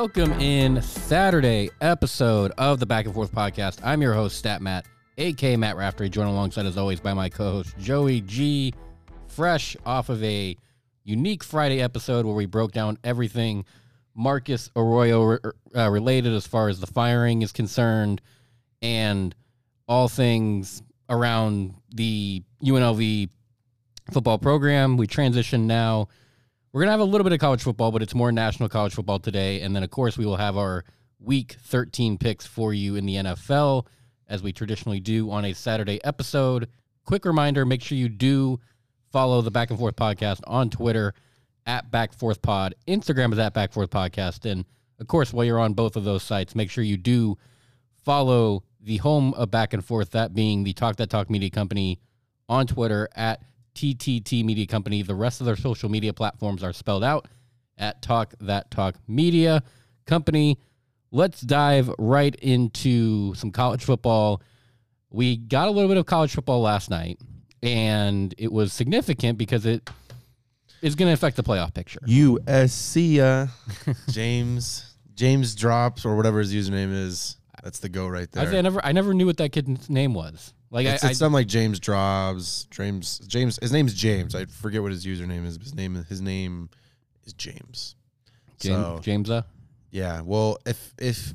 Welcome in Saturday episode of the Back and Forth Podcast. I'm your host, Stat Matt, aka Matt Raftery, joined alongside as always by my co-host Joey G, fresh off of a unique Friday episode where we broke down everything Marcus Arroyo re- uh, related as far as the firing is concerned and all things around the UNLV football program. We transition now. We're going to have a little bit of college football, but it's more national college football today. And then, of course, we will have our week 13 picks for you in the NFL, as we traditionally do on a Saturday episode. Quick reminder make sure you do follow the Back and Forth podcast on Twitter at Back Forth Pod. Instagram is at Back Forth Podcast. And, of course, while you're on both of those sites, make sure you do follow the home of Back and Forth, that being the Talk That Talk Media Company on Twitter at TTT Media Company. The rest of their social media platforms are spelled out at Talk That Talk Media Company. Let's dive right into some college football. We got a little bit of college football last night, and it was significant because it is going to affect the playoff picture. USC, uh, James James drops or whatever his username is. That's the go right I, there. I never, I never knew what that kid's name was. Like it's, I, it's I, something like James Drops. James James. His name's James. I forget what his username is. But his name his name is James. James, So Jamesa. yeah. Well, if if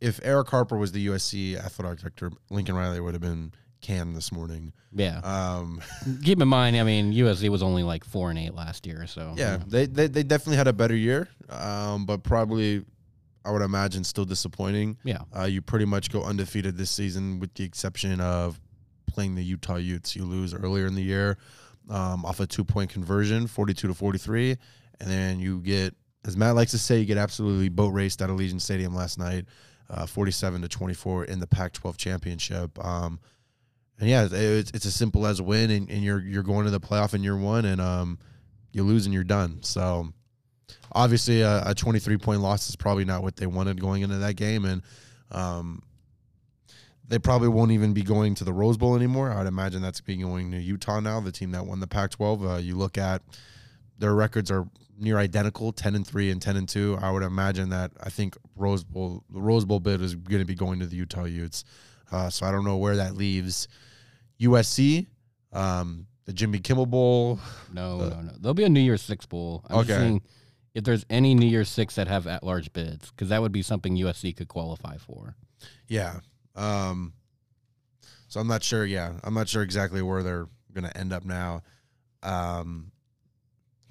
if Erick Harper was the USC athletic director, Lincoln Riley would have been canned this morning. Yeah. Um, Keep in mind, I mean, USC was only like four and eight last year, so yeah, they, they they definitely had a better year, um, but probably I would imagine still disappointing. yeah. Uh, you pretty much go undefeated this season, with the exception of playing the Utah Utes. You lose earlier in the year um, off a two point conversion, 42 to 43. And then you get, as Matt likes to say, you get absolutely boat raced at Allegiant Stadium last night, uh, 47 to 24 in the Pac 12 championship. Um, and yeah, it's, it's as simple as a win, and, and you're you're going to the playoff in year one, and um, you lose and you're done. So obviously, a, a 23 point loss is probably not what they wanted going into that game, and um, they probably won't even be going to the Rose Bowl anymore. I would imagine that's being going to Utah now, the team that won the Pac-12. Uh, you look at their records are near identical, 10 and 3 and 10 and 2. I would imagine that I think Rose Bowl the Rose Bowl bid is going to be going to the Utah Utes. Uh, so I don't know where that leaves USC, um, the Jimmy Kimmel Bowl. No, Uh, no, no. There'll be a New Year's Six bowl. I'm just Okay. saying if there's any New Year's Six that have at large bids, because that would be something USC could qualify for. Yeah. Um, so I'm not sure. Yeah, I'm not sure exactly where they're going to end up now. Um,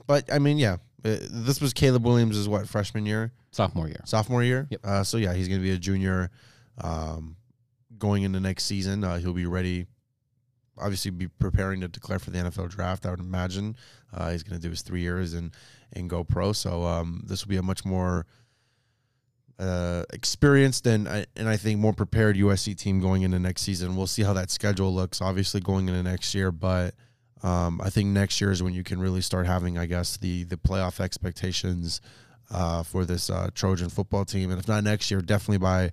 but I mean, yeah, uh, this was Caleb Williams' is what freshman year, Sophomore year. sophomore year. Yep. Uh, so yeah, he's going to be a junior. Um, going into next season, uh, he'll be ready. Obviously, be preparing to declare for the NFL draft. I would imagine uh, he's going to do his three years and and go pro. So um, this will be a much more uh, experienced and and I think more prepared USC team going into next season. We'll see how that schedule looks. Obviously, going into next year, but um, I think next year is when you can really start having, I guess, the the playoff expectations uh, for this uh, Trojan football team. And if not next year, definitely by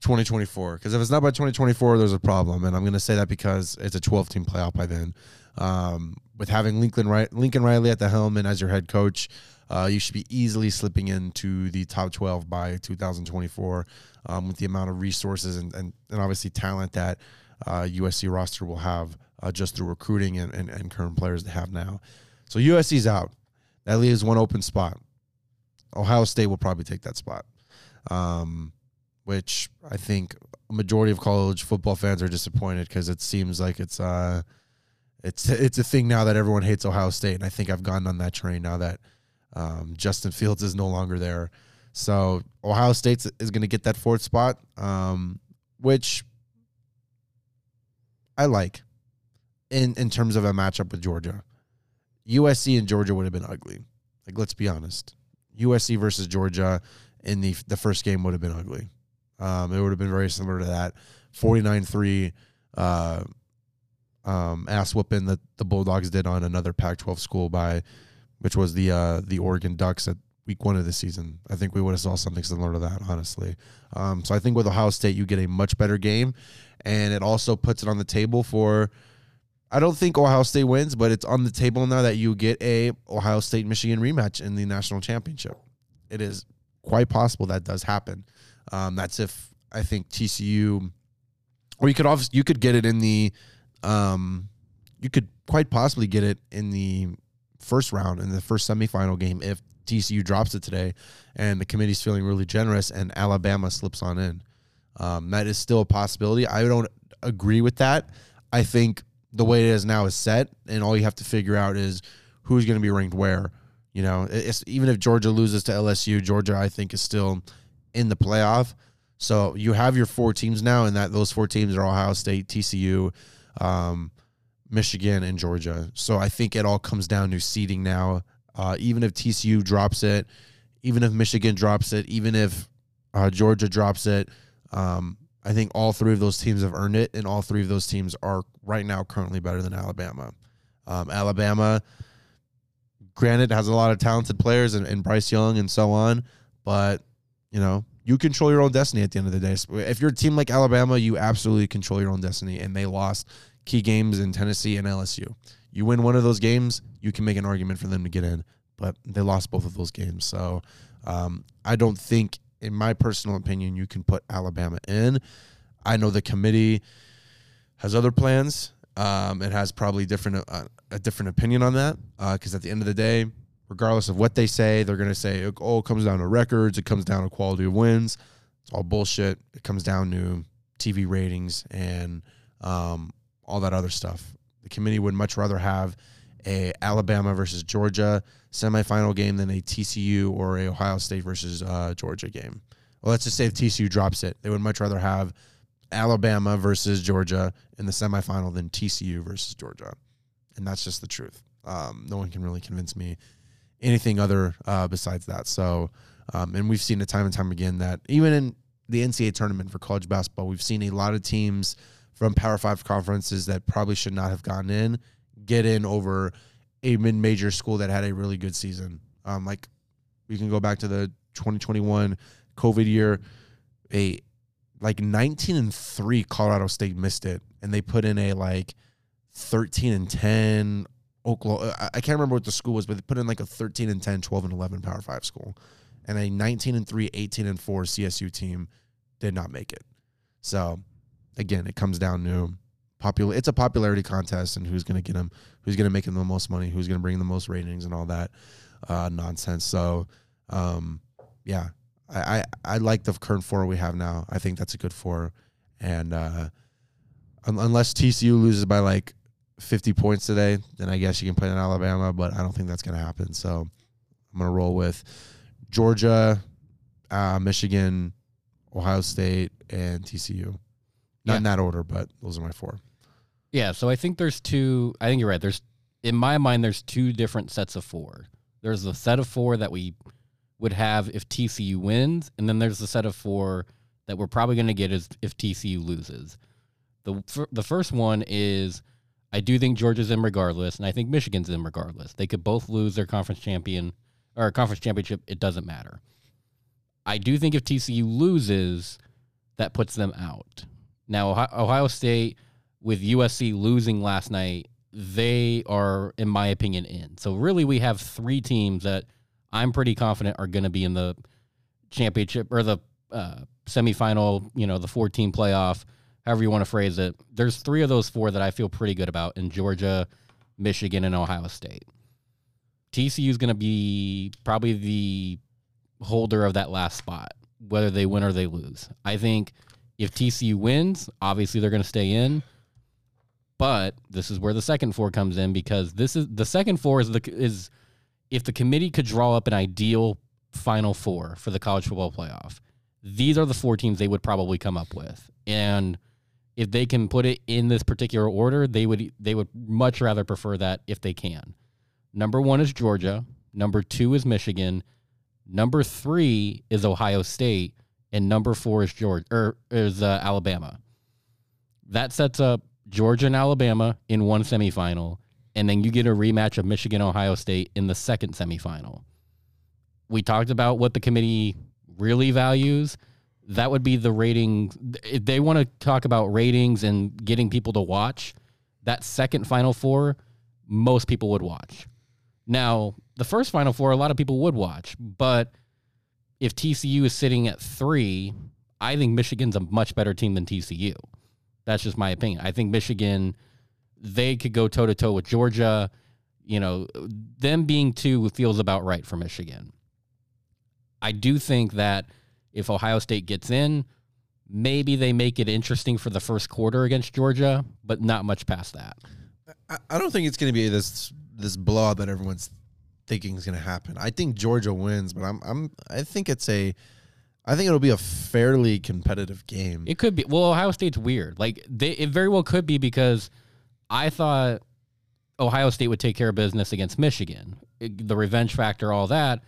2024. Because if it's not by 2024, there's a problem. And I'm going to say that because it's a 12 team playoff by then. Um, with having Lincoln Lincoln Riley at the helm and as your head coach, uh, you should be easily slipping into the top 12 by 2024 um, with the amount of resources and, and, and obviously talent that uh, USC roster will have uh, just through recruiting and, and, and current players they have now. So USC's out. That leaves one open spot. Ohio State will probably take that spot, um, which I think a majority of college football fans are disappointed because it seems like it's uh, it's it's a thing now that everyone hates Ohio State, and I think I've gotten on that train now that um, Justin Fields is no longer there. So Ohio State is going to get that fourth spot, um, which I like in in terms of a matchup with Georgia. USC and Georgia would have been ugly. Like let's be honest, USC versus Georgia in the the first game would have been ugly. Um, it would have been very similar to that 49-3 uh, um, ass whooping that the Bulldogs did on another Pac-12 school by, which was the uh, the Oregon Ducks at week one of the season. I think we would have saw something similar to that, honestly. Um, so I think with Ohio State, you get a much better game, and it also puts it on the table for. I don't think Ohio State wins, but it's on the table now that you get a Ohio State Michigan rematch in the national championship. It is quite possible that does happen. Um, that's if I think TCU, or you could obviously you could get it in the, um, you could quite possibly get it in the first round in the first semifinal game if TCU drops it today, and the committee's feeling really generous and Alabama slips on in. Um, that is still a possibility. I don't agree with that. I think the way it is now is set, and all you have to figure out is who's going to be ranked where. You know, even if Georgia loses to LSU, Georgia I think is still in the playoff. So you have your four teams now, and that those four teams are Ohio State, TCU, um, Michigan, and Georgia. So I think it all comes down to seeding now. Uh, even if TCU drops it, even if Michigan drops it, even if uh, Georgia drops it, um, I think all three of those teams have earned it, and all three of those teams are right now currently better than Alabama. Um, Alabama, granted, has a lot of talented players and, and Bryce Young and so on, but you know you control your own destiny at the end of the day. If you're a team like Alabama, you absolutely control your own destiny, and they lost key games in Tennessee and LSU. You win one of those games, you can make an argument for them to get in, but they lost both of those games. So um, I don't think, in my personal opinion, you can put Alabama in. I know the committee has other plans. Um, it has probably different uh, a different opinion on that because uh, at the end of the day, regardless of what they say, they're going to say, oh, it comes down to records, it comes down to quality of wins. It's all bullshit. It comes down to TV ratings and um, all that other stuff. The committee would much rather have a Alabama versus Georgia semifinal game than a TCU or a Ohio State versus uh, Georgia game. Well, let's just say if TCU drops it, they would much rather have Alabama versus Georgia in the semifinal than TCU versus Georgia, and that's just the truth. Um, no one can really convince me anything other uh, besides that. So, um, and we've seen it time and time again that even in the NCAA tournament for college basketball, we've seen a lot of teams from Power Five conferences that probably should not have gotten in get in over a mid-major school that had a really good season. Um, like we can go back to the 2021 COVID year, a like 19 and three Colorado State missed it, and they put in a like 13 and 10 Oklahoma. I can't remember what the school was, but they put in like a 13 and 10, 12 and 11 Power Five school, and a 19 and 3, 18 and 4 CSU team did not make it. So, again, it comes down to popular. It's a popularity contest, and who's going to get him, who's going to make him the most money, who's going to bring the most ratings, and all that uh, nonsense. So, um, yeah, I, I, I like the current four we have now. I think that's a good four, and uh, unless TCU loses by like 50 points today, then I guess you can play in Alabama, but I don't think that's going to happen. So I'm going to roll with Georgia, uh, Michigan, Ohio State, and TCU. Not yeah. in that order, but those are my four. Yeah, so I think there's two. I think you're right. There's in my mind, there's two different sets of four. There's the set of four that we would have if TCU wins, and then there's the set of four that we're probably going to get is if TCU loses. The the first one is I do think Georgia's in regardless, and I think Michigan's in regardless. They could both lose their conference champion or conference championship. It doesn't matter. I do think if TCU loses, that puts them out. Now, Ohio State with USC losing last night, they are, in my opinion, in. So really, we have three teams that I'm pretty confident are going to be in the championship or the uh, semifinal. You know, the 14 playoff however you want to phrase it. There's three of those four that I feel pretty good about in Georgia, Michigan, and Ohio State. TCU is going to be probably the holder of that last spot, whether they win or they lose. I think if TCU wins, obviously they're going to stay in. But this is where the second four comes in because this is the second four is the is if the committee could draw up an ideal final four for the college football playoff, these are the four teams they would probably come up with. And if they can put it in this particular order, they would they would much rather prefer that if they can. Number one is Georgia. Number two is Michigan. Number three is Ohio State, and number four is Georgia or is uh, Alabama. That sets up Georgia and Alabama in one semifinal, and then you get a rematch of Michigan Ohio State in the second semifinal. We talked about what the committee really values that would be the rating. If they want to talk about ratings and getting people to watch, that second Final Four, most people would watch. Now, the first Final Four, a lot of people would watch, but if TCU is sitting at three, I think Michigan's a much better team than TCU. That's just my opinion. I think Michigan, they could go toe to toe with Georgia. You know, them being two feels about right for Michigan. I do think that if Ohio State gets in, maybe they make it interesting for the first quarter against Georgia, but not much past that. I, don't think it's going to be this this blowout that everyone's thinking is going to happen. I think Georgia wins, but I'm I'm I think it's a I think it'll be a fairly competitive game. It could be. Well, Ohio State's weird. Like they, it very well could be because I thought Ohio State would take care of business against Michigan. It- the revenge factor, all that,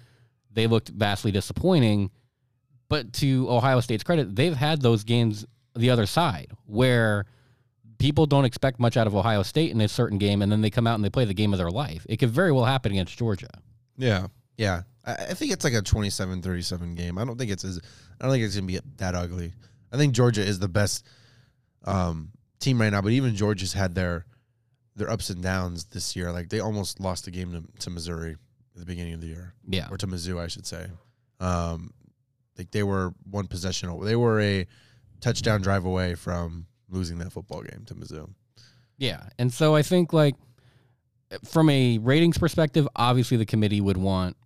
they looked vastly disappointing. But to Ohio State's credit, they've had those games the other side where people don't expect much out of Ohio State in a certain game, and then they come out and they play the game of their life. It could very well happen against Georgia. Yeah. Yeah. I, I think it's like a 27-37 game. I don't think it's as I don't think it's gonna be that ugly. I think Georgia is the best um, team right now, but even Georgia's had their their ups and downs this year. Like they almost lost the game to, to Missouri at the beginning of the year. Yeah. Or to Mizzou, I should say. Um, like they were one possession they were a touchdown drive away from losing that football game to Mizzou. Yeah. And so I think like from a ratings perspective, obviously the committee would want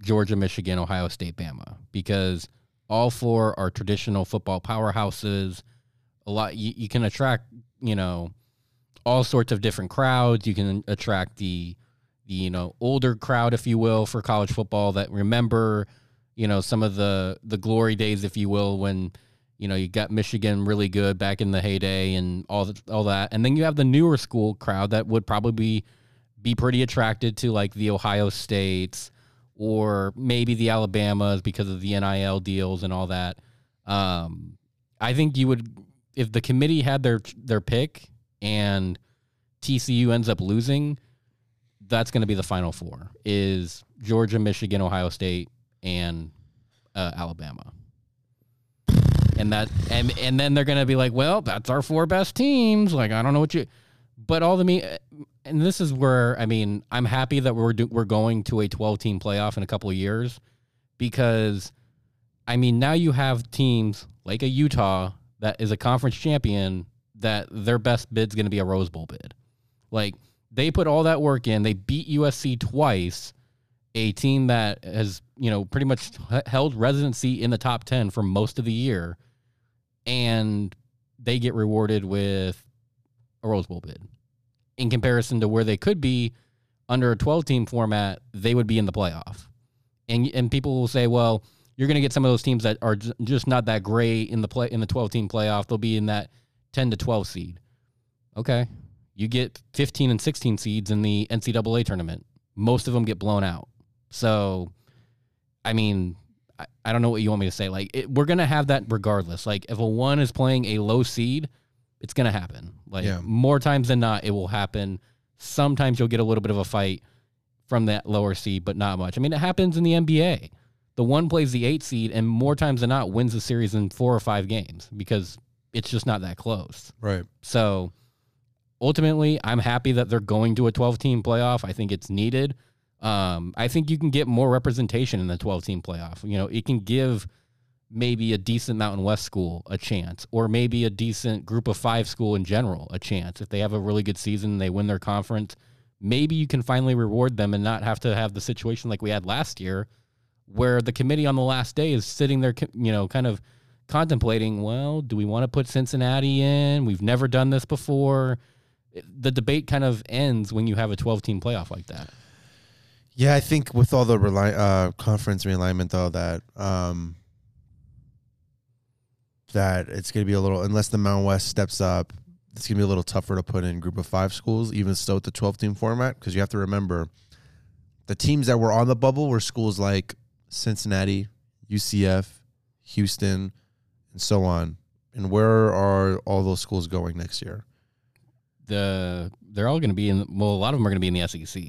Georgia, Michigan, Ohio State, Bama because all four are traditional football powerhouses. A lot you, you can attract, you know, all sorts of different crowds. You can attract the the you know older crowd, if you will, for college football that remember, you know, some of the the glory days, if you will, when you know you got Michigan really good back in the heyday and all the, all that, and then you have the newer school crowd that would probably be be pretty attracted to like the Ohio States or maybe the Alabamas because of the NIL deals and all that. Um, I think you would if the committee had their their pick and TCU ends up losing, that's going to be the final four: is Georgia, Michigan, Ohio State, and uh, Alabama. And that and and then they're to be like, well, that's our four best teams. Like I don't know what you, but all the me. And this is where I mean I'm happy that we're do, we're going to a 12 team playoff in a couple of years because I mean now you have teams like a Utah that is a conference champion that their best bid's to be a Rose Bowl bid. Like they put all that work in, they beat USC twice, a team that has, you know, pretty much held residency in the top 10 for most of the year and they get rewarded with a Rose Bowl bid. In comparison to where they could be under a 12 team format, they would be in the playoff. And and people will say, well, you're going to get some of those teams that are just not that great in the play in the 12 team playoff. They'll be in that 10 to 12 seed. Okay. You get 15 and 16 seeds in the NCAA tournament. Most of them get blown out. So, I mean, I, don't know what you want me to say. Like, it, we're going to have that regardless. Like, if a one is playing a low seed, it's going to happen. Like, Yeah. more times than not, it will happen. Sometimes you'll get a little bit of a fight from that lower seed, but not much. I mean, it happens in the NBA. The one plays the eight seed, and more times than not wins the series in four or five games because it's just not that close. Right. So ultimately, I'm happy that they're going to a 12 team playoff. I think it's needed. Um, I think you can get more representation in the 12 team playoff. You know, it can give maybe a decent Mountain West school a chance, or maybe a decent group of five school in general a chance. If they have a really good season and they win their conference, maybe you can finally reward them and not have to have the situation like we had last year where the committee on the last day is sitting there, you know, kind of contemplating, well, do we want to put Cincinnati in? We've never done this before. The debate kind of ends when you have a 12 team playoff like that. Yeah, I think with all the uh, conference realignment though, that um, that it's going to be a little unless the Mountain West steps up, it's going to be a little tougher to put in group of five schools, even still with the twelve team format, because you have to remember the teams that were on the bubble were schools like Cincinnati, UCF, Houston, and so on. And where are all those schools going next year? The they're all going to be in. Well, a lot of them are going to be in the SEC.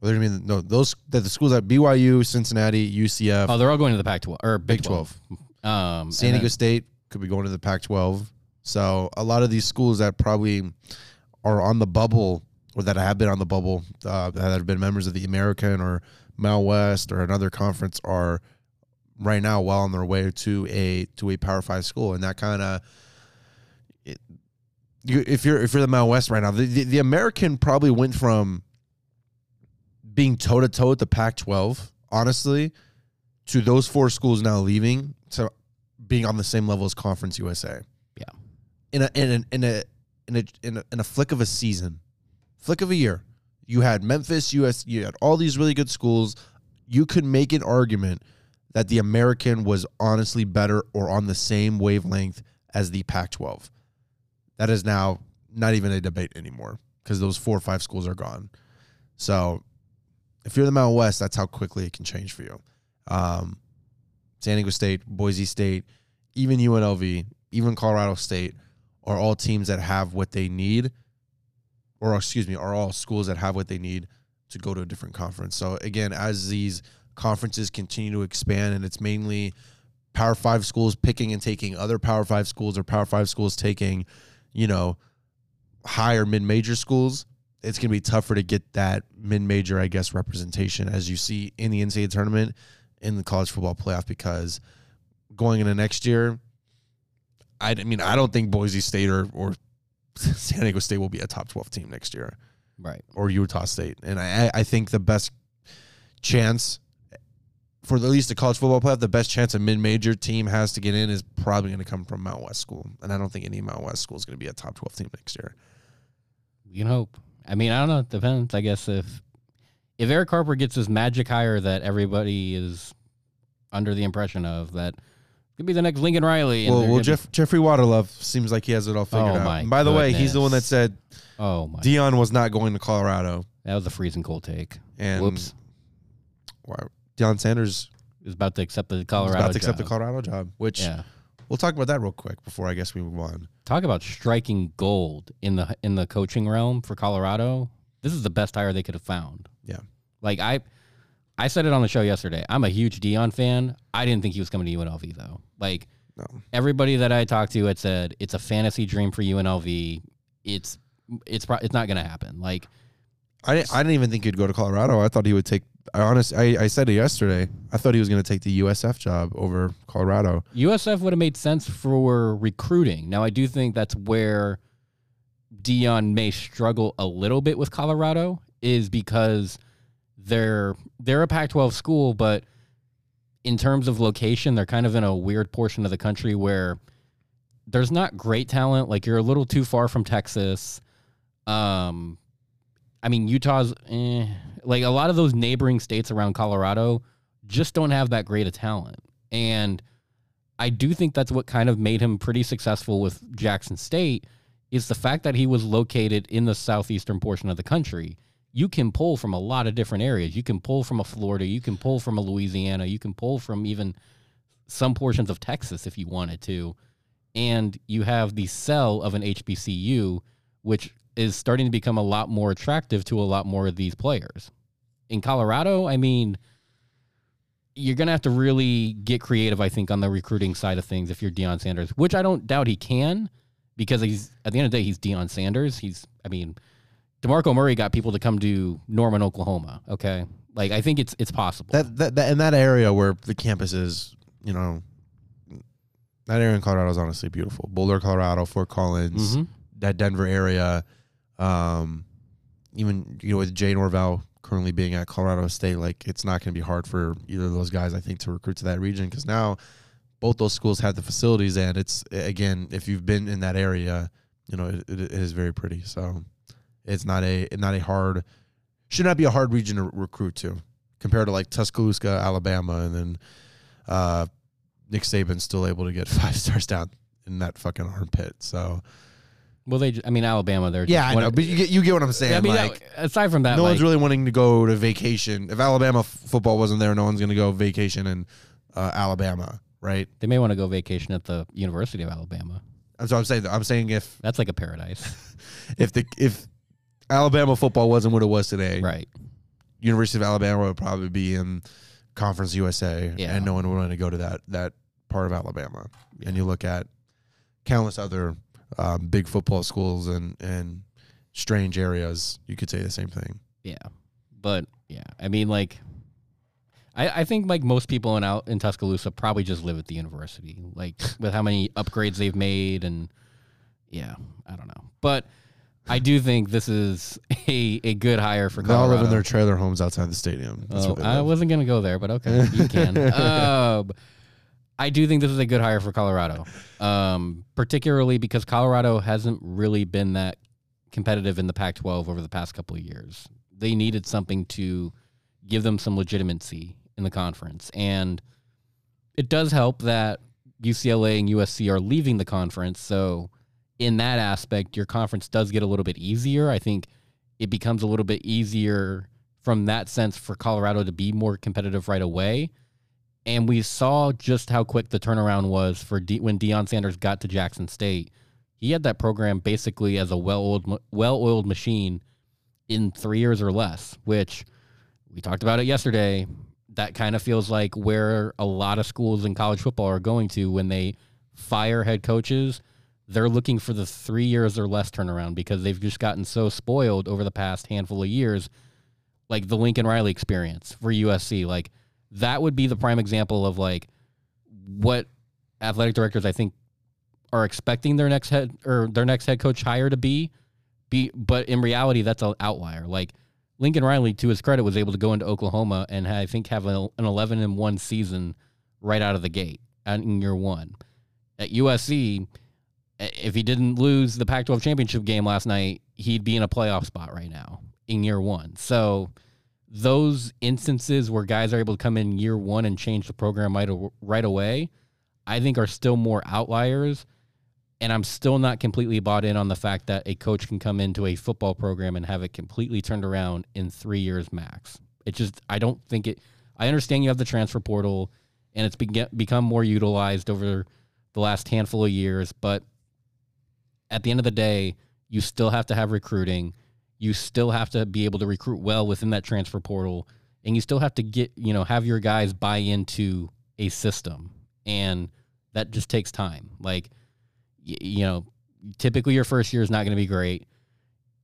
Well, they're gonna be no those that the schools at BYU, Cincinnati, UCF, Oh, they're all going to the Pac-12 or Big, Big 12. 12. Um, San Diego then- State could be going to the Pac-12. So a lot of these schools that probably are on the bubble or that have been on the bubble, uh, that have been members of the American or Mal West or another conference are right now well on their way to a to a Power Five school, and that kind of. You, if you're if you're the Mountain West right now, the, the, the American probably went from being toe to toe with the Pac-12, honestly, to those four schools now leaving to being on the same level as Conference USA. Yeah. In a in a in a in a in a, in a flick of a season, flick of a year, you had Memphis, US, you had all these really good schools. You could make an argument that the American was honestly better or on the same wavelength as the Pac-12. That is now not even a debate anymore because those four or five schools are gone. So if you're in the Mountain West, that's how quickly it can change for you. Um, San Diego State, Boise State, even UNLV, even Colorado State are all teams that have what they need, or excuse me, are all schools that have what they need to go to a different conference. So again, as these conferences continue to expand, and it's mainly Power Five schools picking and taking other Power Five schools, or Power Five schools taking, you know, higher mid major schools. It's going to be tougher to get that mid major, I guess, representation as you see in the NCAA tournament in the college football playoff because going into next year, I, I mean, I don't think Boise State or, or San Diego State will be a top 12 team next year Right. or Utah State. And I, I think the best chance for at least the college football playoff, the best chance a mid-major team has to get in is probably going to come from Mount West school. And I don't think any Mount West school is going to be a top 12 team next year. We can hope. I mean, I don't know. It depends. I guess if if Erick Harper gets his magic hire that everybody is under the impression of, that could be the next Lincoln Riley. Well, well Jeff, Jeffrey Waterlove seems like he has it all figured Oh, out. my And by the way, he's the one that said oh my, Deion was not going to Colorado. that was a freezing cold take. And Whoops. Why, Deion Sanders was about to accept the is Colorado. about to accept the. Colorado job, which Yeah. We'll talk about that real quick before I guess we move on. Talk about striking gold in the in the coaching realm for Colorado. This is the best hire they could have found. Yeah. Like I I said it on the show yesterday. I'm a huge Deion fan. I didn't think he was coming to UNLV though. Like No. everybody that I talked to had said it's a fantasy dream for UNLV. It's it's pro- it's not going to happen. Like I didn't, I didn't even think he'd go to Colorado. I thought he would take. I honest, I, I said it yesterday. I thought he was going to take the USF job over Colorado. USF would have made sense for recruiting. Now I do think that's where Deion may struggle a little bit with Colorado is because they're they're a Pac-12 school, but in terms of location, they're kind of in a weird portion of the country where there's not great talent. Like you're a little too far from Texas. Um, I mean Utah's eh, like a lot of those neighboring states around Colorado just don't have that great a talent, and I do think that's what kind of made him pretty successful with Jackson State is the fact that he was located in the southeastern portion of the country. You can pull from a lot of different areas. You can pull from a Florida, you can pull from a Louisiana, you can pull from even some portions of Texas if you wanted to. And you have the sell of an HBCU, which is starting to become a lot more attractive to a lot more of these players. In Colorado, I mean, you're gonna have to really get creative, I think, on the recruiting side of things if you're Deion Sanders, which I don't doubt he can, because he's at the end of the day he's Deion Sanders. He's, I mean, Demarco Murray got people to come to Norman, Oklahoma. Okay, like I think it's it's possible. That, that, that in that area where the campus is, you know, that area in Colorado is honestly beautiful. Boulder, Colorado, Fort Collins, Mhm. that Denver area, um, even you know with Jay Norvell currently being at Colorado State, like it's not going to be hard for either of those guys, I think, to recruit to that region because now both those schools have the facilities, and it's again, if you've been in that area, you know, it, it, is very pretty. So it's not a not a hard should not be a hard region to recruit to compared to like Tuscaloosa, Alabama, and then uh, Nick Saban's still able to get five stars down in that fucking armpit. So Well, they—I mean, Alabama. They're yeah, just I one- know, but you get you get what I'm saying. I mean, like, that- aside from that, no like, one's really wanting to go to vacation. If Alabama f- football wasn't there, no one's going to go vacation in uh, Alabama, right? they may want to go vacation at the University of Alabama. That's what I'm saying. I'm saying if That's like a paradise, if the if Alabama football wasn't what it was today, right? University of Alabama would probably be in Conference USA, Yeah. and no one would want to go to that that part of Alabama. And you look at countless other um, big football schools and and strange areas. You could say the same thing. Yeah, but yeah, I mean, like, I, I think like most people in out in Tuscaloosa probably just live at the university, like with how many upgrades they've made, and yeah, I don't know, but I do think this is a, a good hire for They all live in their trailer homes outside the stadium. That's Oh, I wasn't gonna go there, but okay, you can. um, I do think this is a good hire for Colorado, um, particularly because Colorado hasn't really been that competitive in the Pac-12 over the past couple of years. They needed something to give them some legitimacy in the conference, and it does help that UCLA and USC are leaving the conference. So, in that aspect, your conference does get a little bit easier. I think it becomes a little bit easier from that sense for Colorado to be more competitive right away. And we saw just how quick the turnaround was for De- when Deion Sanders got to Jackson State. He had that program basically as a well-oiled, well-oiled machine in three years or less, which we talked about it yesterday. That kind of feels like where a lot of schools in college football are going to when they fire head coaches. They're looking for the three years or less turnaround because they've just gotten so spoiled over the past handful of years like the Lincoln Riley experience for USC. Like that would be the prime example of like what athletic directors I think are expecting their next head or their next head coach hire to be. Be but in reality that's an outlier. Like Lincoln Riley, to his credit, was able to go into Oklahoma and I think have an eleven and one season right out of the gate in year one. At USC, if he didn't lose the Pac-12 championship game last night, he'd be in a playoff spot right now in year one. So those instances where guys are able to come in year one and change the program right, right away, I think are still more outliers. And I'm still not completely bought in on the fact that a coach can come into a football program and have it completely turned around in three years max. It just, I don't think it, I understand you have the transfer portal and it's be- become more utilized over the last handful of years, but at the end of the day, you still have to have recruiting. You still have to be able to recruit well within that transfer portal, and you still have to get you know have your guys buy into a system, and that just takes time. Like you know, typically your first year is not going to be great.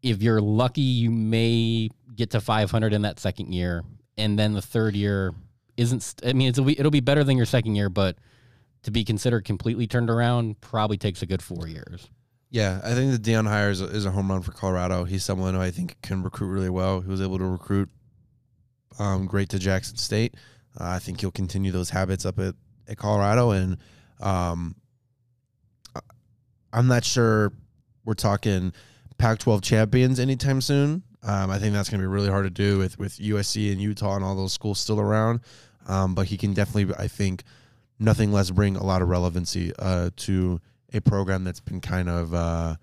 If you're lucky, you may get to 500 in that second year, and then the third year isn't. I mean, it's a, it'll be better than your second year, but to be considered completely turned around probably takes a good four years. Yeah, I think that Deion hire is a, is a home run for Colorado. He's someone who I think can recruit really well. He was able to recruit um, great to Jackson State. Uh, I think he'll continue those habits up at, at Colorado. And um, I'm not sure we're talking Pac 12 champions anytime soon. Um, I think that's going to be really hard to do with, with USC and Utah and all those schools still around. Um, but he can definitely, I think, nothing less bring a lot of relevancy uh, to a program that's been kind of uh,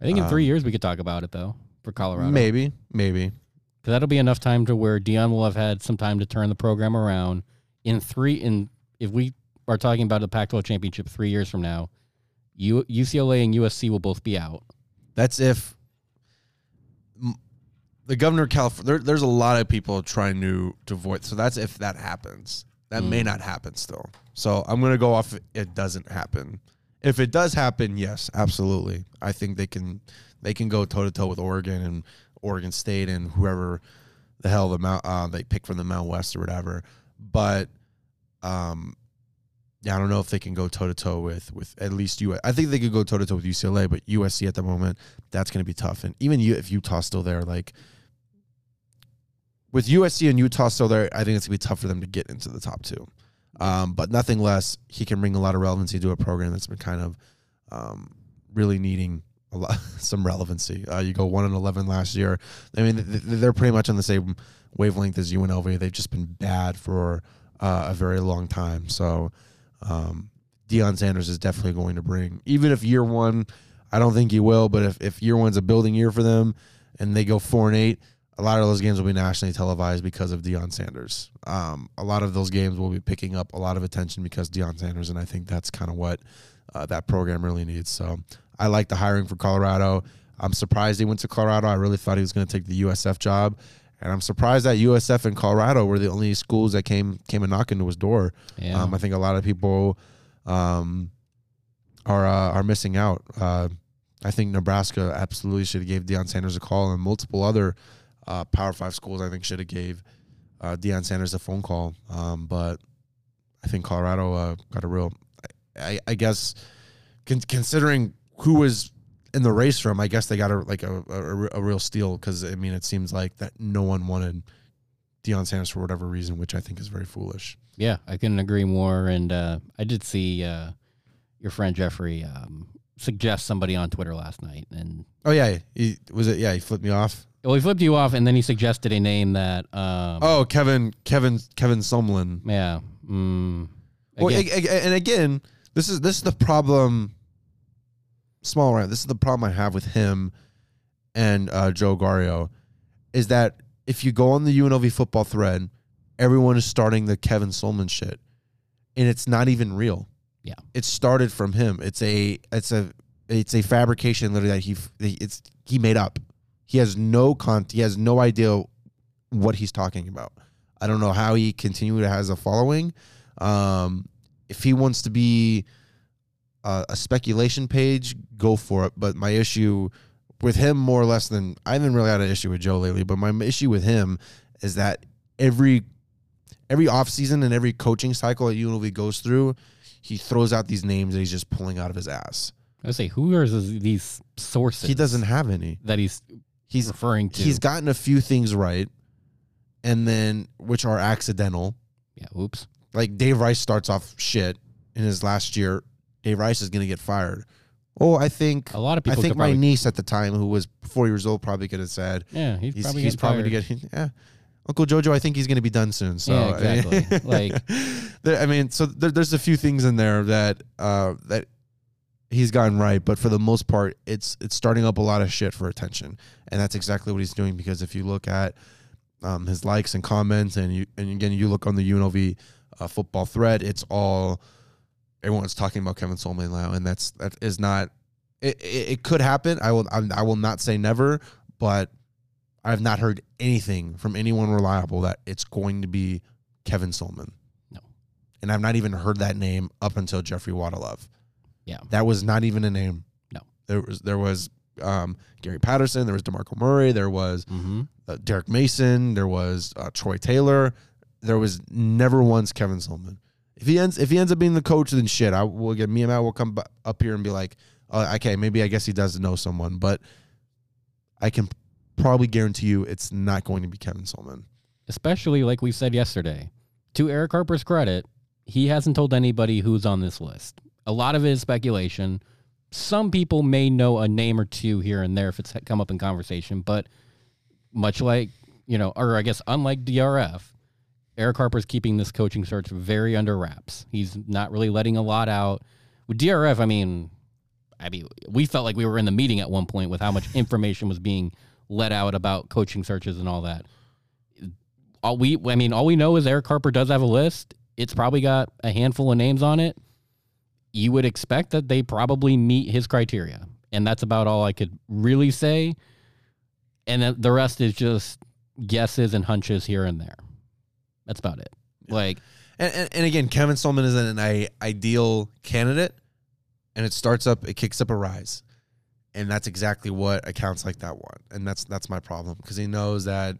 I think in three Um, years we could talk about it though for Colorado. maybe, maybe. because that'll be enough time to where Deion will have had some time to turn the program around. In three, in if we are talking about the Pac-12 championship three years from now, U, UCLA and USC will both be out. That's if the governor of California. There, there's a lot of people trying to to void. So that's if that happens. That may Mm. not happen still. So I'm gonna go off. It doesn't happen. If it does happen, yes, absolutely. I think they can they can go toe to toe with Oregon and Oregon State and whoever the hell the mount uh, they pick from the Mount West or whatever. But um, yeah, I don't know if they can go toe to toe with with at least you. I think they could go toe to toe with UCLA, but USC at the moment that's going to be tough. And even you, if Utah's still there, like with USC and Utah still there, I think it's going to be tough for them to get into the top two. Um, but nothing less, he can bring a lot of relevancy to a program that's been kind of um, really needing a lot some relevancy. Uh, you go one and eleven last year. I mean, th- th- they're pretty much on the same wavelength as UNLV. They've just been bad for uh, a very long time. So um, Deion Sanders is definitely going to bring, even if year one, I don't think he will, but if, if year one's a building year for them and they go four and eight, a lot of those games will be nationally televised because of Deion Sanders. Um, a lot of those games will be picking up a lot of attention because Deion Sanders, and I think that's kind of what uh, that program really needs. So I like the hiring for Colorado. I'm surprised he went to Colorado. I really thought he was going to take the USF job, and I'm surprised that USF and Colorado were the only schools that came came and knocked into his door. Yeah, Um, I think a lot of people um, are uh, are missing out. Uh, I think Nebraska absolutely should have gave Deion Sanders a call, and multiple other uh, Power Five schools I think should have gave uh, Deion Sanders a phone call. Um, but I think Colorado uh, got a real. I, I guess con- considering who was in the race for him, I guess they got a like a a, a real steal because I mean it seems like that no one wanted Deion Sanders for whatever reason, which I think is very foolish. Yeah, I couldn't agree more. And uh, I did see uh, your friend Jeffrey um, suggest somebody on Twitter last night, and Oh yeah, he was it. Yeah, he flipped me off. Well, he flipped you off, and then he suggested a name that, um, Oh, Kevin, Kevin, Kevin Sumlin. yeah, mm, Well, again- ag- ag- and again, this is this is the problem. Small round. This is the problem I have with him and uh, Joe Gario, is that if you go on the UNLV football thread, everyone is starting the Kevin Sumlin shit, and it's not even real. Yeah. it started from him. It's a it's a it's a fabrication literally that he it's he made up. He has no con. He has no idea what he's talking about. I don't know how he continued to has a following. Um, if he wants to be uh, a speculation page, go for it. But my issue with him, more or less than I haven't really had an issue with Joe lately. But my issue with him is that every every offseason and every coaching cycle that UNLV goes through, he throws out these names that he's just pulling out of his ass. I say, who are these sources? He doesn't have any. that he's He's referring to. he's gotten a few things right, and then which are accidental. yeah, oops. like Dave Rice starts off shit in his last year. Dave Rice is going to get fired. Oh, I think A lot of people. I think my probably, niece at the time, who was four years old, probably could have said yeah, he's, he's probably he's probably going to get yeah. Uncle Jojo, I think he's going to be done soon. So Yeah, exactly. Like- there, I mean, so there, there's a few things in there that uh, that he's gotten right, but for the most part, it's it's starting up a lot of shit for attention, and that's exactly what he's doing. Because if you look at um, his likes and comments, and you and again you look on the UNLV uh, football thread, it's all everyone's talking about Kevin Sumlin now, and that's that is not. It, it, it could happen. I will. I'm, I will not say never, but I have not heard anything from anyone reliable that it's going to be Kevin Sumlin. No. and I've not even heard that name up until Jeffrey Waddlove. Yeah. that was not even a name. No. there was there was um, Gary Patterson, there was Demarco Murray, there was Mm-hmm. uh, Derek Mason, there was uh, Troy Taylor. There was never once Kevin Sumlin. If he ends if he ends up being the coach, then shit, I will get me and Matt will come bu- up here and be like, uh, okay, maybe I guess he does know someone, but I can probably guarantee you it's not going to be Kevin Sumlin. Especially like we said yesterday. To Erick Harper's credit, he hasn't told anybody who's on this list. A lot of it is speculation. Some people may know a name or two here and there if it's come up in conversation, but much like, you know, or I guess unlike DRF, Erick Harper's keeping this coaching search very under wraps. He's not really letting a lot out. With DRF, I mean, I mean, we felt like we were in the meeting at one point with how much information was being let out about coaching searches and all that. All we, I mean, all we know is Erick Harper does have a list. It's probably got a handful of names on it. You would expect that they probably meet his criteria, and that's about all I could really say. And the rest is just guesses and hunches here and there. That's about it. Yeah. Like, And, and, and again, Kevin Sumlin isn't an ideal candidate, and it starts up, it kicks up a rise, and that's exactly what accounts like that want, and that's that's my problem because he knows that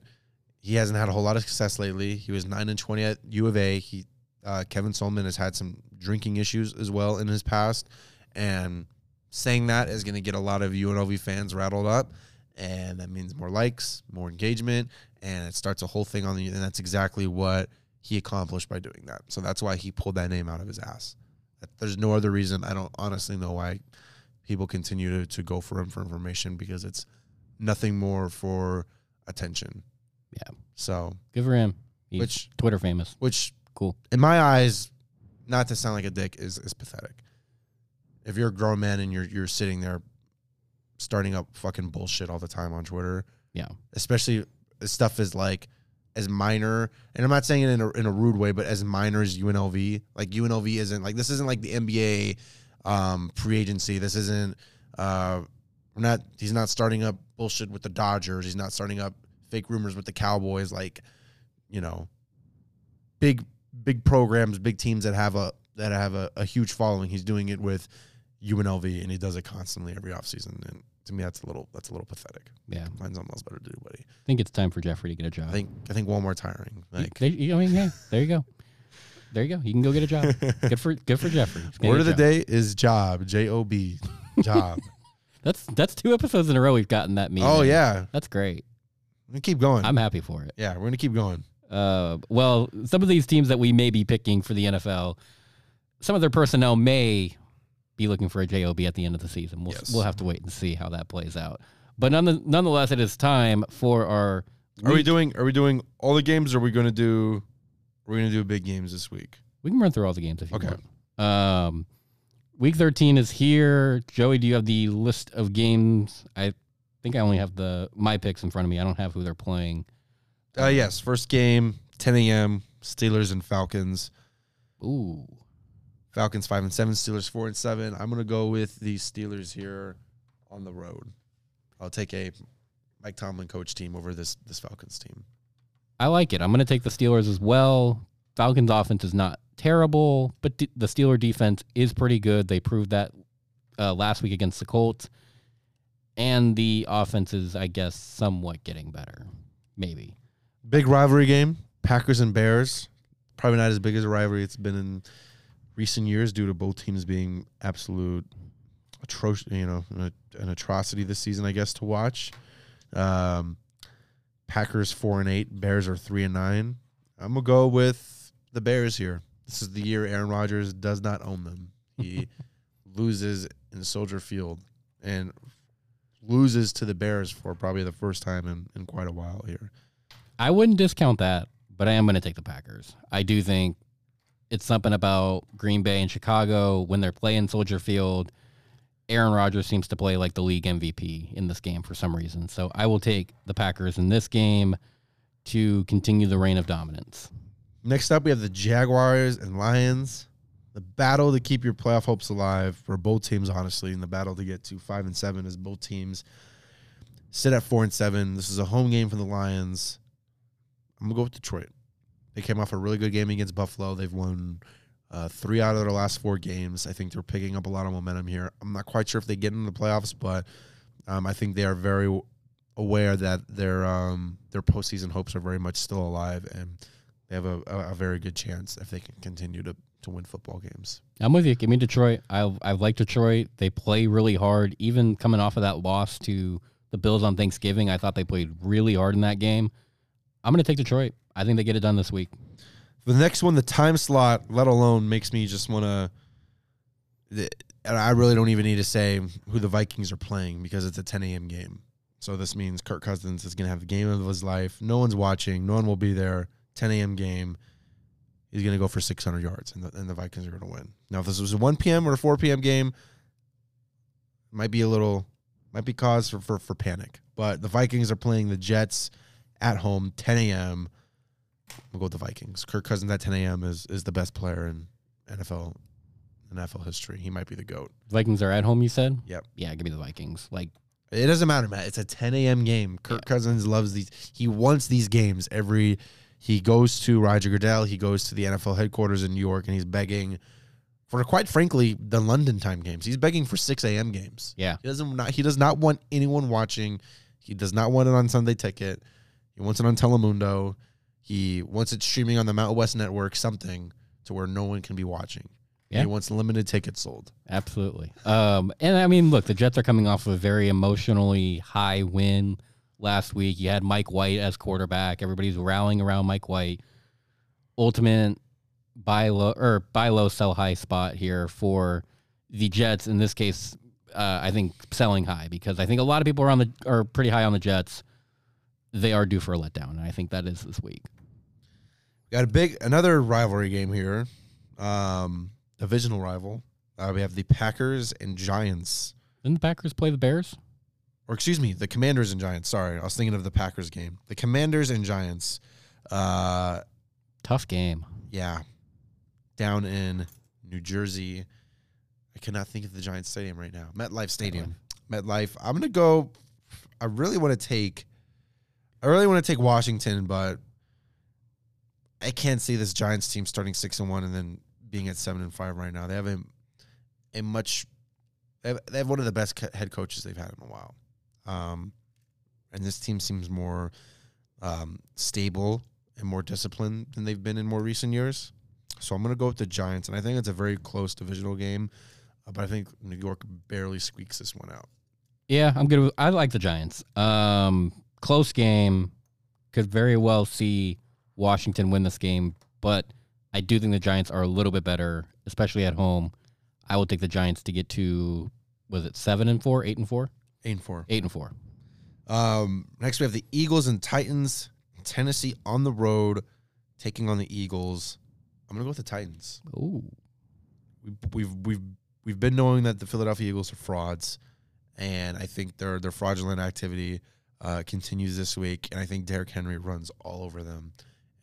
he hasn't had a whole lot of success lately. He was nine and twenty at U of A. He uh, Kevin Sumlin has had some drinking issues as well in his past, and saying that is going to get a lot of UNLV fans rattled up, and that means more likes, more engagement, and it starts a whole thing on the. And that's exactly what he accomplished by doing that. So that's why he pulled that name out of his ass. There's no other reason. I don't honestly know why people continue to, to go for him for information because it's nothing more for attention. Yeah. So good for him. He's which Twitter famous. which Cool. in my eyes, not to sound like a dick, is is pathetic. If you're a grown man and you're you're sitting there starting up fucking bullshit all the time on Twitter, Yeah. especially stuff is like as minor, and I'm not saying it in a, in a rude way, but as minor as UNLV, like UNLV isn't like this isn't like the NBA um, free agency. This isn't. Uh, we're not. He's not starting up bullshit with the Dodgers. He's not starting up fake rumors with the Cowboys. Like, you know, big big programs, big teams that have a that have a, a huge following. He's doing it with UNLV, and he does it constantly every offseason. And to me, that's a little that's a little pathetic. Yeah, Find something else better to do, buddy. I think it's time for Jeffrey to get a job. I think I think Walmart's hiring. Like, there, you- I mean, yeah, there you go. There you go. You can go get a job. Good for good for Jeffrey. Word of the job. day is job. J O B. Job. That's that's two episodes in a row we've gotten that meme. oh yeah. that's great. We're gonna keep going. I'm happy for it. yeah, we're gonna keep going. Uh, well, some of these teams that we may be picking for the NFL, some of their personnel may be looking for a job at the end of the season. We'll Yes. we'll have to wait and see how that plays out. But none, nonetheless, it is time for our. Are we doing are we doing all the games or are we gonna do we're gonna do big games this week? We can run through all the games if you Okay. want. Um, week 13 is here. Joey, do you have the list of games? I think I only have the my picks in front of me. I don't have who they're playing. Uh yes, first game, ten AM, Steelers and Falcons. Ooh, Falcons five and seven, Steelers four and seven. I'm gonna go with the Steelers here on the road. I'll take a Mike Tomlin coach team over this this Falcons team. I like it. I'm going to take the Steelers as well. Falcons offense is not terrible, but d- the Steeler defense is pretty good. They proved that uh, last week against the Colts. And the offense is, I guess, somewhat getting better. Maybe. Big rivalry game, Packers and Bears. Probably not as big as a rivalry it's been in recent years due to both teams being absolute atrocious, you know, an, an atrocity this season, I guess, to watch. Um, Packers four and eight, Bears are three and nine. I'm gonna go with the Bears here. This is the year Aaron Rodgers does not own them. He loses in Soldier Field and loses to the Bears for probably the first time in, in quite a while here. I wouldn't discount that, but I am going to take the Packers. I do think it's something about Green Bay and Chicago when they're playing Soldier Field. Aaron Rodgers seems to play like the league MVP in this game for some reason. So I will take the Packers in this game to continue the reign of dominance. Next up, we have the Jaguars and Lions. The battle to keep your playoff hopes alive for both teams, honestly, and the battle to get to five and seven as both teams sit at four and seven. This is a home game for the Lions. I'm gonna go with Detroit. They came off a really good game against Buffalo. They've won uh, three out of their last four games. I think they're picking up a lot of momentum here. I'm not quite sure if they get into the playoffs, but um, I think they are very aware that their um, their postseason hopes are very much still alive, and they have a, a, a very good chance if they can continue to to win football games. I'm with you. Give me Detroit. I I like Detroit. They play really hard. Even coming off of that loss to the Bills on Thanksgiving, I thought they played really hard in that game. I'm going to take Detroit. I think they get it done this week. The next one, the time slot, let alone makes me just want to. And I really don't even need to say who the Vikings are playing because it's a 10 a.m. game. So this means Kirk Cousins is going to have the game of his life. No one's watching. No one will be there. 10 a.m. game. He's going to go for 600 yards, and the, and the Vikings are going to win. Now, if this was a 1 p.m. or a 4 p.m. game, might be a little, might be cause for, for, for panic. But the Vikings are playing the Jets at home, 10 a.m. We'll go with the Vikings. Kirk Cousins at 10 a.m. is is the best player in NFL NFL history. He might be the goat. Vikings are at home, you said? Yep. Yeah, give me the Vikings. Like, It doesn't matter, Matt. It's a 10 a.m. game. Kirk Yeah. Cousins loves these. He wants these games every. He goes to Roger Goodell. He goes to the NFL headquarters in New York, and he's begging for, quite frankly, the London time games. He's begging for 6 a.m. games. yeah. He doesn't not. He does not want anyone watching. He does not want it on Sunday Ticket. He wants it on Telemundo. He wants it streaming on the Mountain West Network, something to where no one can be watching. Yeah. He wants limited tickets sold. Absolutely. Um, and I mean, look, the Jets are coming off of a very emotionally high win last week. You had Mike White as quarterback. Everybody's rallying around Mike White. Ultimate buy low or buy low, sell high spot here for the Jets. In this case, uh, I think selling high because I think a lot of people are on the are pretty high on the Jets. They are due for a letdown, and I think that is this week. Got a big another rivalry game here, um, a divisional rival. Uh, we have the Packers and Giants, Didn't the Packers play the Bears? or excuse me, the Commanders and Giants. Sorry, I was thinking of the Packers game. The Commanders and Giants. Uh, Tough game. yeah, down in New Jersey. I cannot think of the Giants Stadium right now. MetLife Stadium. MetLife. I'm gonna go. I really want to take. I really want to take Washington, but I can't see this Giants team starting six and one and then being at seven and five right now. They have a, a much they have, they have one of the best head coaches they've had in a while. Um, and this team seems more um, stable and more disciplined than they've been in more recent years. So I'm going to go with the Giants, and I think it's a very close divisional game, uh, but I think New York barely squeaks this one out. Yeah, I'm good. With, I like the Giants. Um, close game. Could very well see Washington win this game, but I do think the Giants are a little bit better, especially at home. I will take the Giants to get to was it seven and four, eight and four, Eight and four. eight and four. Um, next we have the Eagles and Titans. Tennessee on the road, taking on the Eagles. I'm gonna go with the Titans. Ooh, We've we've we've we've been knowing that the Philadelphia Eagles are frauds, and I think their their fraudulent activity uh, continues this week. And I think Derrick Henry runs all over them.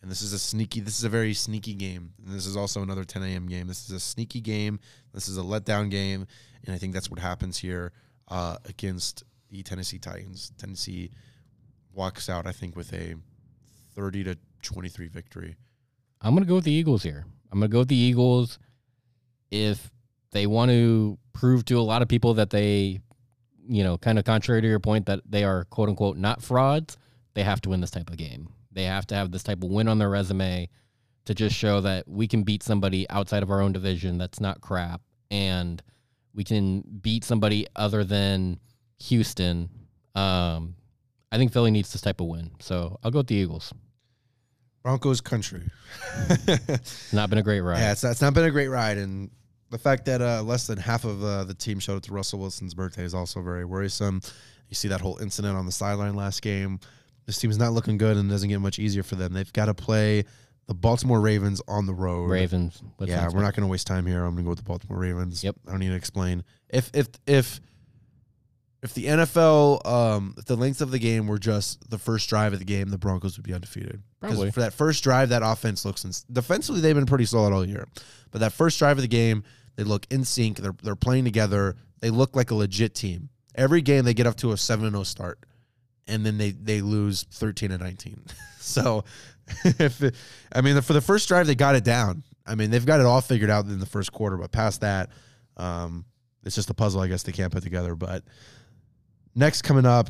And this is a sneaky. This is a very sneaky game. And this is also another 10 a.m. game. This is a sneaky game. This is a letdown game, and I think that's what happens here uh, against the Tennessee Titans. Tennessee walks out, I think, with a 30 to 23 victory. I'm gonna go with the Eagles here. I'm gonna go with the Eagles. If they want to prove to a lot of people that they, you know, kind of contrary to your point that they are quote unquote not frauds, they have to win this type of game. They have to have this type of win on their resume to just show that we can beat somebody outside of our own division that's not crap and we can beat somebody other than Houston. Um, I think Philly needs this type of win. So I'll go with the Eagles. Broncos country. Not been a great ride. Yeah, it's, it's not been a great ride, and the fact that uh, less than half of uh, the team showed up to Russell Wilson's birthday is also very worrisome. You see that whole incident on the sideline last game. This team's not looking good, and it doesn't get much easier for them. They've got to play the Baltimore Ravens on the road. Ravens. What yeah, we're not going to waste time here. I'm going to go with the Baltimore Ravens. Yep. I don't need to explain. If if if if the NFL, um, if the length of the game were just the first drive of the game, the Broncos would be undefeated. Probably. for that first drive, that offense looks ins- defensively they've been pretty solid all year, but that first drive of the game, they look in sync. They're they're playing together. They look like a legit team. Every game they get up to a 7 0 start, and then they they lose thirteen to nineteen. so, if it, I mean for the first drive they got it down. I mean they've got it all figured out in the first quarter, but past that, um, it's just a puzzle I guess they can't put together. But next coming up,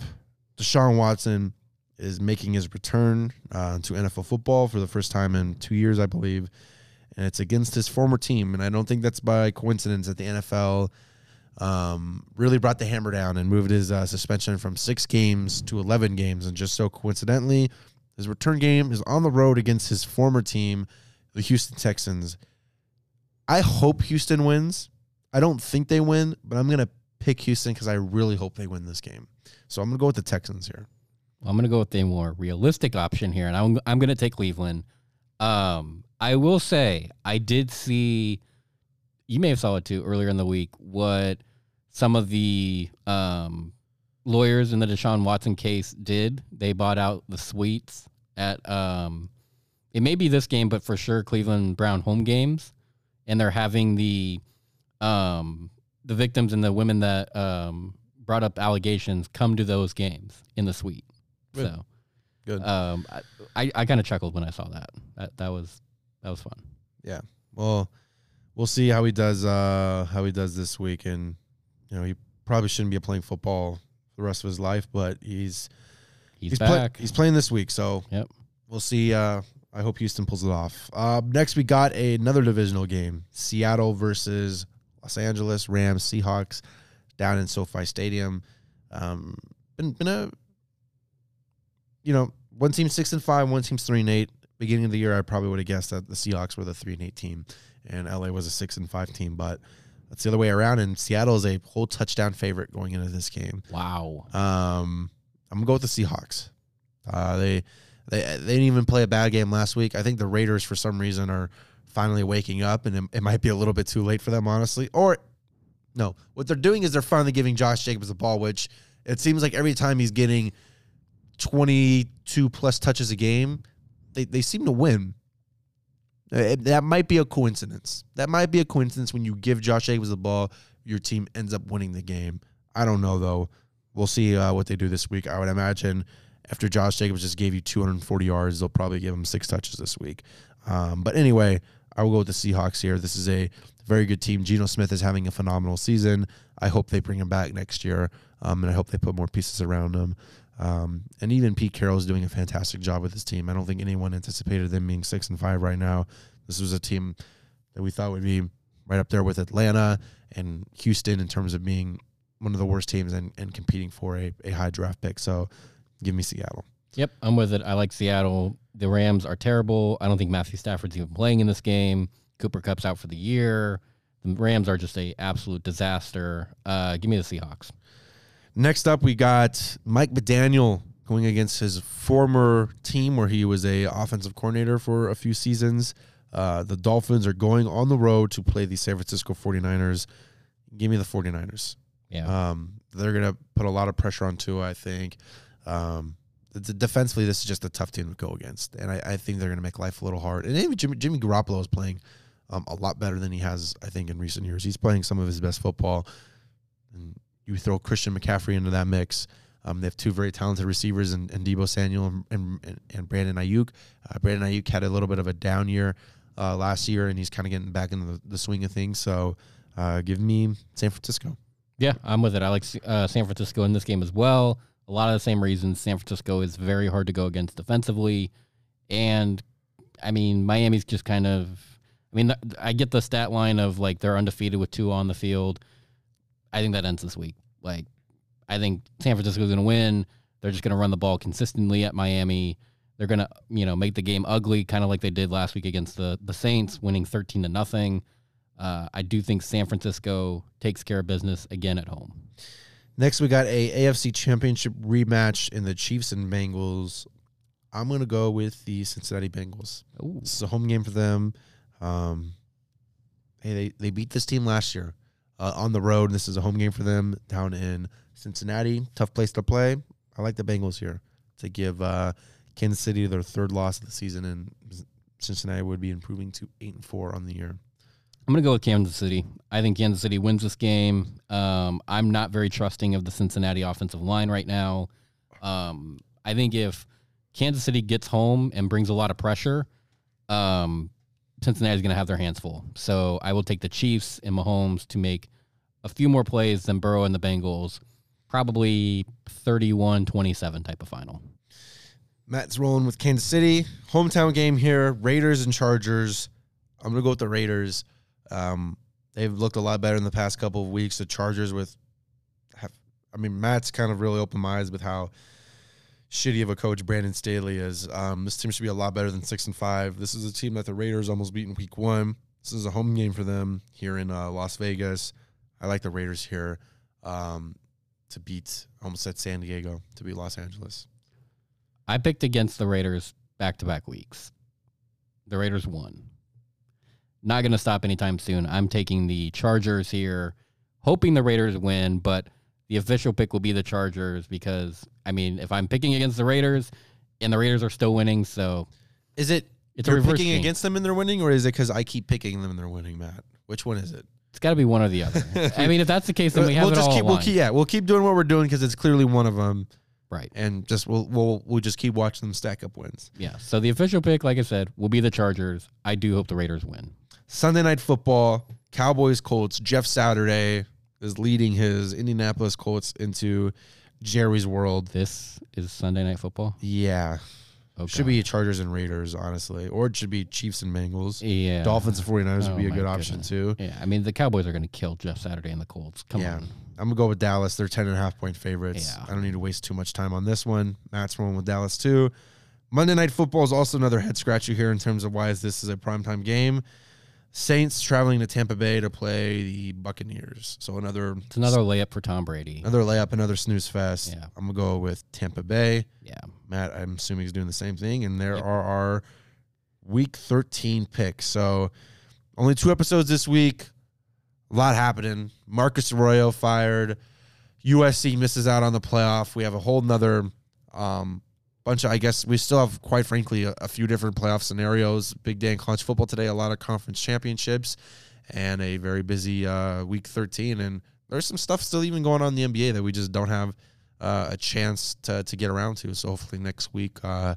Deshaun Watson is making his return uh, to NFL football for the first time in two years, I believe, and it's against his former team. And I don't think that's by coincidence that the NFL um, really brought the hammer down and moved his uh, suspension from six games to 11 games. And just so coincidentally, his return game is on the road against his former team, the Houston Texans. I hope Houston wins. I don't think they win, but I'm going to pick Houston because I really hope they win this game. So I'm going to go with the Texans here. I'm going to go with the more realistic option here, and I'm I'm going to take Cleveland. Um, I will say I did see, you may have saw it too earlier in the week. What some of the um, lawyers in the Deshaun Watson case did. They bought out the suites at um, it may be this game, but for sure Cleveland Brown home games, and they're having the um, the victims and the women that um, brought up allegations come to those games in the suite. Good. So Good. um, I I, I kind of chuckled when I saw that. That that was that was fun. Yeah. Well, we'll see how he does. Uh, how he does this week, and you know he probably shouldn't be playing football for the rest of his life, but he's He's, he's, play- back. he's playing this week, so Yep. we'll see. Uh, I hope Houston pulls it off. Uh, next, we got a, another divisional game: Seattle versus Los Angeles Rams, Seahawks, down in SoFi Stadium. Um, been been a you know one team six and five, one team's three and eight. Beginning of the year, I probably would have guessed that the Seahawks were the three and eight team, and LA was a six and five team, but. That's the other way around, and Seattle is a whole touchdown favorite going into this game. wow. Um, I'm gonna go with the Seahawks. Uh, they they they didn't even play a bad game last week. I think the Raiders, for some reason, are finally waking up, and it, it might be a little bit too late for them, honestly. Or no, what they're doing is they're finally giving Josh Jacobs the ball, which it seems like every time he's getting 22 plus touches a game, they they seem to win. Uh, it- that might be a coincidence. That might be a coincidence when you give Josh Jacobs the ball, your team ends up winning the game. I don't know though. We'll see uh, what they do this week. I would imagine after Josh Jacobs just gave you 240 yards, they'll probably give him six touches this week. Um, but anyway, I will go with the Seahawks here. This is a very good team. Geno Smith is having a phenomenal season. I hope they bring him back next year, um, and I hope they put more pieces around him. Um, and even Pete Carroll is doing a fantastic job with his team. I don't think anyone anticipated them being six and five right now. This was a team that we thought would be right up there with Atlanta and Houston in terms of being one of the worst teams and, and competing for a, a high draft pick. So give me Seattle. Yep, I'm with it. I like Seattle. The Rams are terrible. I don't think Matthew Stafford's even playing in this game. Cooper Kupp's out for the year. The Rams are just a absolute disaster. Uh, give me the Seahawks. Next up, we got Mike McDaniel going against his former team where he was a offensive coordinator for a few seasons. Uh, the Dolphins are going on the road to play the San Francisco 49ers. Give me the 49ers. Yeah. Um, they're going to put a lot of pressure on Tua, I think. Um, defensively, this is just a tough team to go against. And I, I think they're going to make life a little hard. And even Jimmy, Jimmy Garoppolo is playing um, a lot better than he has, I think, in recent years. He's playing some of his best football. And you throw Christian McCaffrey into that mix. Um, they have two very talented receivers and, Deebo Samuel and, and, and Brandon Aiyuk. Uh, Brandon Aiyuk had a little bit of a down year uh, last year, and he's kind of getting back into the, the, swing of things. So uh, give me San Francisco. Yeah, I'm with it. I like uh, San Francisco in this game as well. A lot of the same reasons. San Francisco is very hard to go against defensively. And, I mean, Miami's just kind of. I mean, I get the stat line of like they're undefeated with two on the field. I think that ends this week. Like, I think San Francisco's going to win. They're just going to run the ball consistently at Miami. They're going to, you know, make the game ugly, kind of like they did last week against the the Saints, winning thirteen to nothing. Uh, I do think San Francisco takes care of business again at home. Next, we got a AFC Championship rematch in the Chiefs and Bengals. I'm going to go with the Cincinnati Bengals. Ooh. This is a home game for them. Um, hey, they, they beat this team last year uh, on the road. This is a home game for them down in Cincinnati. Tough place to play. I like the Bengals here to give uh, Kansas City their third loss of the season, and Cincinnati would be improving to eight and four on the year. I'm going to go with Kansas City. I think Kansas City wins this game. Um, I'm not very trusting of the Cincinnati offensive line right now. Um, I think if Kansas City gets home and brings a lot of pressure, um, Cincinnati's going to have their hands full. So I will take the Chiefs and Mahomes to make a few more plays than Burrow and the Bengals. Probably 31 27 type of final. Matt's rolling with Kansas City. Hometown game here Raiders and Chargers. I'm going to go with the Raiders. Um, they've looked a lot better in the past couple of weeks. The Chargers with, have, I mean, Matt's kind of really opened my eyes with how shitty of a coach Brandon Staley is. Um, this team should be a lot better than six and five. This is a team that the Raiders almost beat in week one. This is a home game for them here in uh, Las Vegas. I like the Raiders here um, to beat. Almost said San Diego to beat Los Angeles. I picked against the Raiders back to back weeks. The Raiders won. Not going to stop anytime soon. I'm taking the Chargers here, hoping the Raiders win, but the official pick will be the Chargers because, I mean, if I'm picking against the Raiders and the Raiders are still winning, so. Is it it's you're picking game. against them and they're winning, or is it because I keep picking them and they're winning, Matt? Which one is it? It's got to be one or the other. I mean, if that's the case, then we have we'll it just all keep we'll keep yeah we'll keep doing what we're doing because it's clearly one of them, Right. and just we'll we'll we'll just keep watching them stack up wins. Yeah. So the official pick, like I said, will be the Chargers. I do hope the Raiders win. Sunday night football, Cowboys Colts. Jeff Saturday is leading his Indianapolis Colts into Jerry's world. This is Sunday Night Football. Yeah, Okay. should be Chargers and Raiders honestly, or it should be Chiefs and Bengals. Yeah. Dolphins and 49ers Oh would be a oh my good option goodness. too. Yeah. I mean, the Cowboys are going to kill Jeff Saturday and the Colts. Come yeah. on. I'm gonna go with Dallas. They're 10 and a half point favorites. Yeah. I don't need to waste too much time on this one. Matt's rolling with Dallas too. Monday night football is also another head scratcher here in terms of why is this is a primetime game. Saints traveling to Tampa Bay to play the Buccaneers. So another It's another layup for Tom Brady. another layup, another snooze fest. Yeah. I'm gonna go with Tampa Bay. Yeah. Matt, I'm assuming he's doing the same thing. And there are our week 13 picks. So only two episodes this week. A lot happening. Marcus Arroyo fired. USC misses out on the playoff. We have a whole nother um, bunch of, I guess, we still have, quite frankly, a, a few different playoff scenarios. Big day in college football today, a lot of conference championships, and a very busy uh, week 13. And there's some stuff still even going on in the NBA that we just don't have uh, a chance to, to get around to. So hopefully next week uh,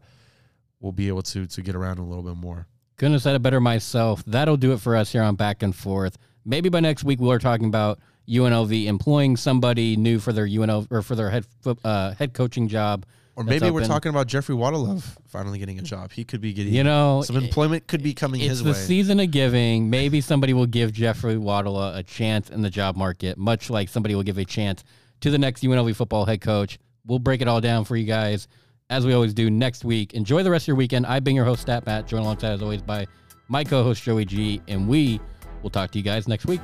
we'll be able to to get around a little bit more. Couldn't have said it better myself. That'll do it for us here on Back and Forth. Maybe by next week we'll are talking about UNLV employing somebody new for their UNLV or for their head uh, head coaching job. Or maybe we're talking about Jeffrey Waddlove finally getting a job. He could be getting You know, some employment could be coming his way. it's the season of giving. Maybe somebody will give Jeffrey a, a chance in the job market, much like somebody will give a chance to the next UNLV football head coach. We'll break it all down for you guys as we always do next week. Enjoy the rest of your weekend. I've been your host, Stat Matt, joined alongside as always by my co-host Joey G, and we will talk to you guys next week.